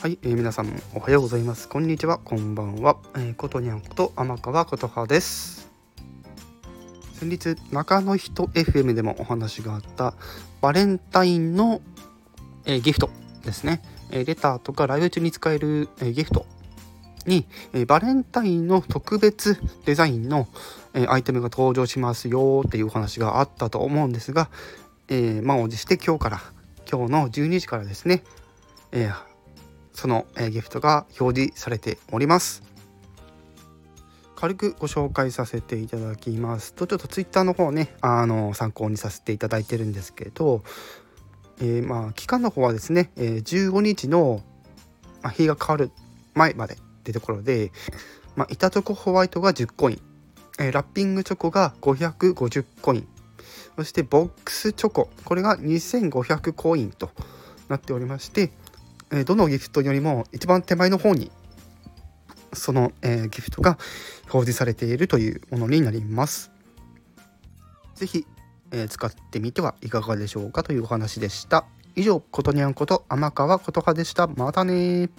はい、えー、皆さんおはようございます。こんにちは、こんばんは。えー、ことにゃんこと天川琴葉です。先日、中の人 FM でもお話があったバレンタインの、えー、ギフトですね。えレターとかライブ中に使える、えギフトに、えバレンタインの特別デザインの、えアイテムが登場しますよっていうお話があったと思うんですが、え満を持して今日から今日の12時からですね、えー、その、えギフトが表示されております。軽くご紹介させていただきます。とちょっと Twitter の方ねあの参考にさせていただいてるんですけど、えー、まあ期間の方はですね、え15日の、ま、日が変わる前までってところで、まあ、板チョコホワイトが10コイン、え、ラッピングチョコが550コイン。そしてボックスチョコ。これが2500コインとなっておりましてどのギフトよりも一番手前の方にその、えー、ギフトが表示されているというものになります。是非、えー、使ってみてはいかがでしょうかというお話でした。以上、ことにゃんこと天川琴葉でした。またね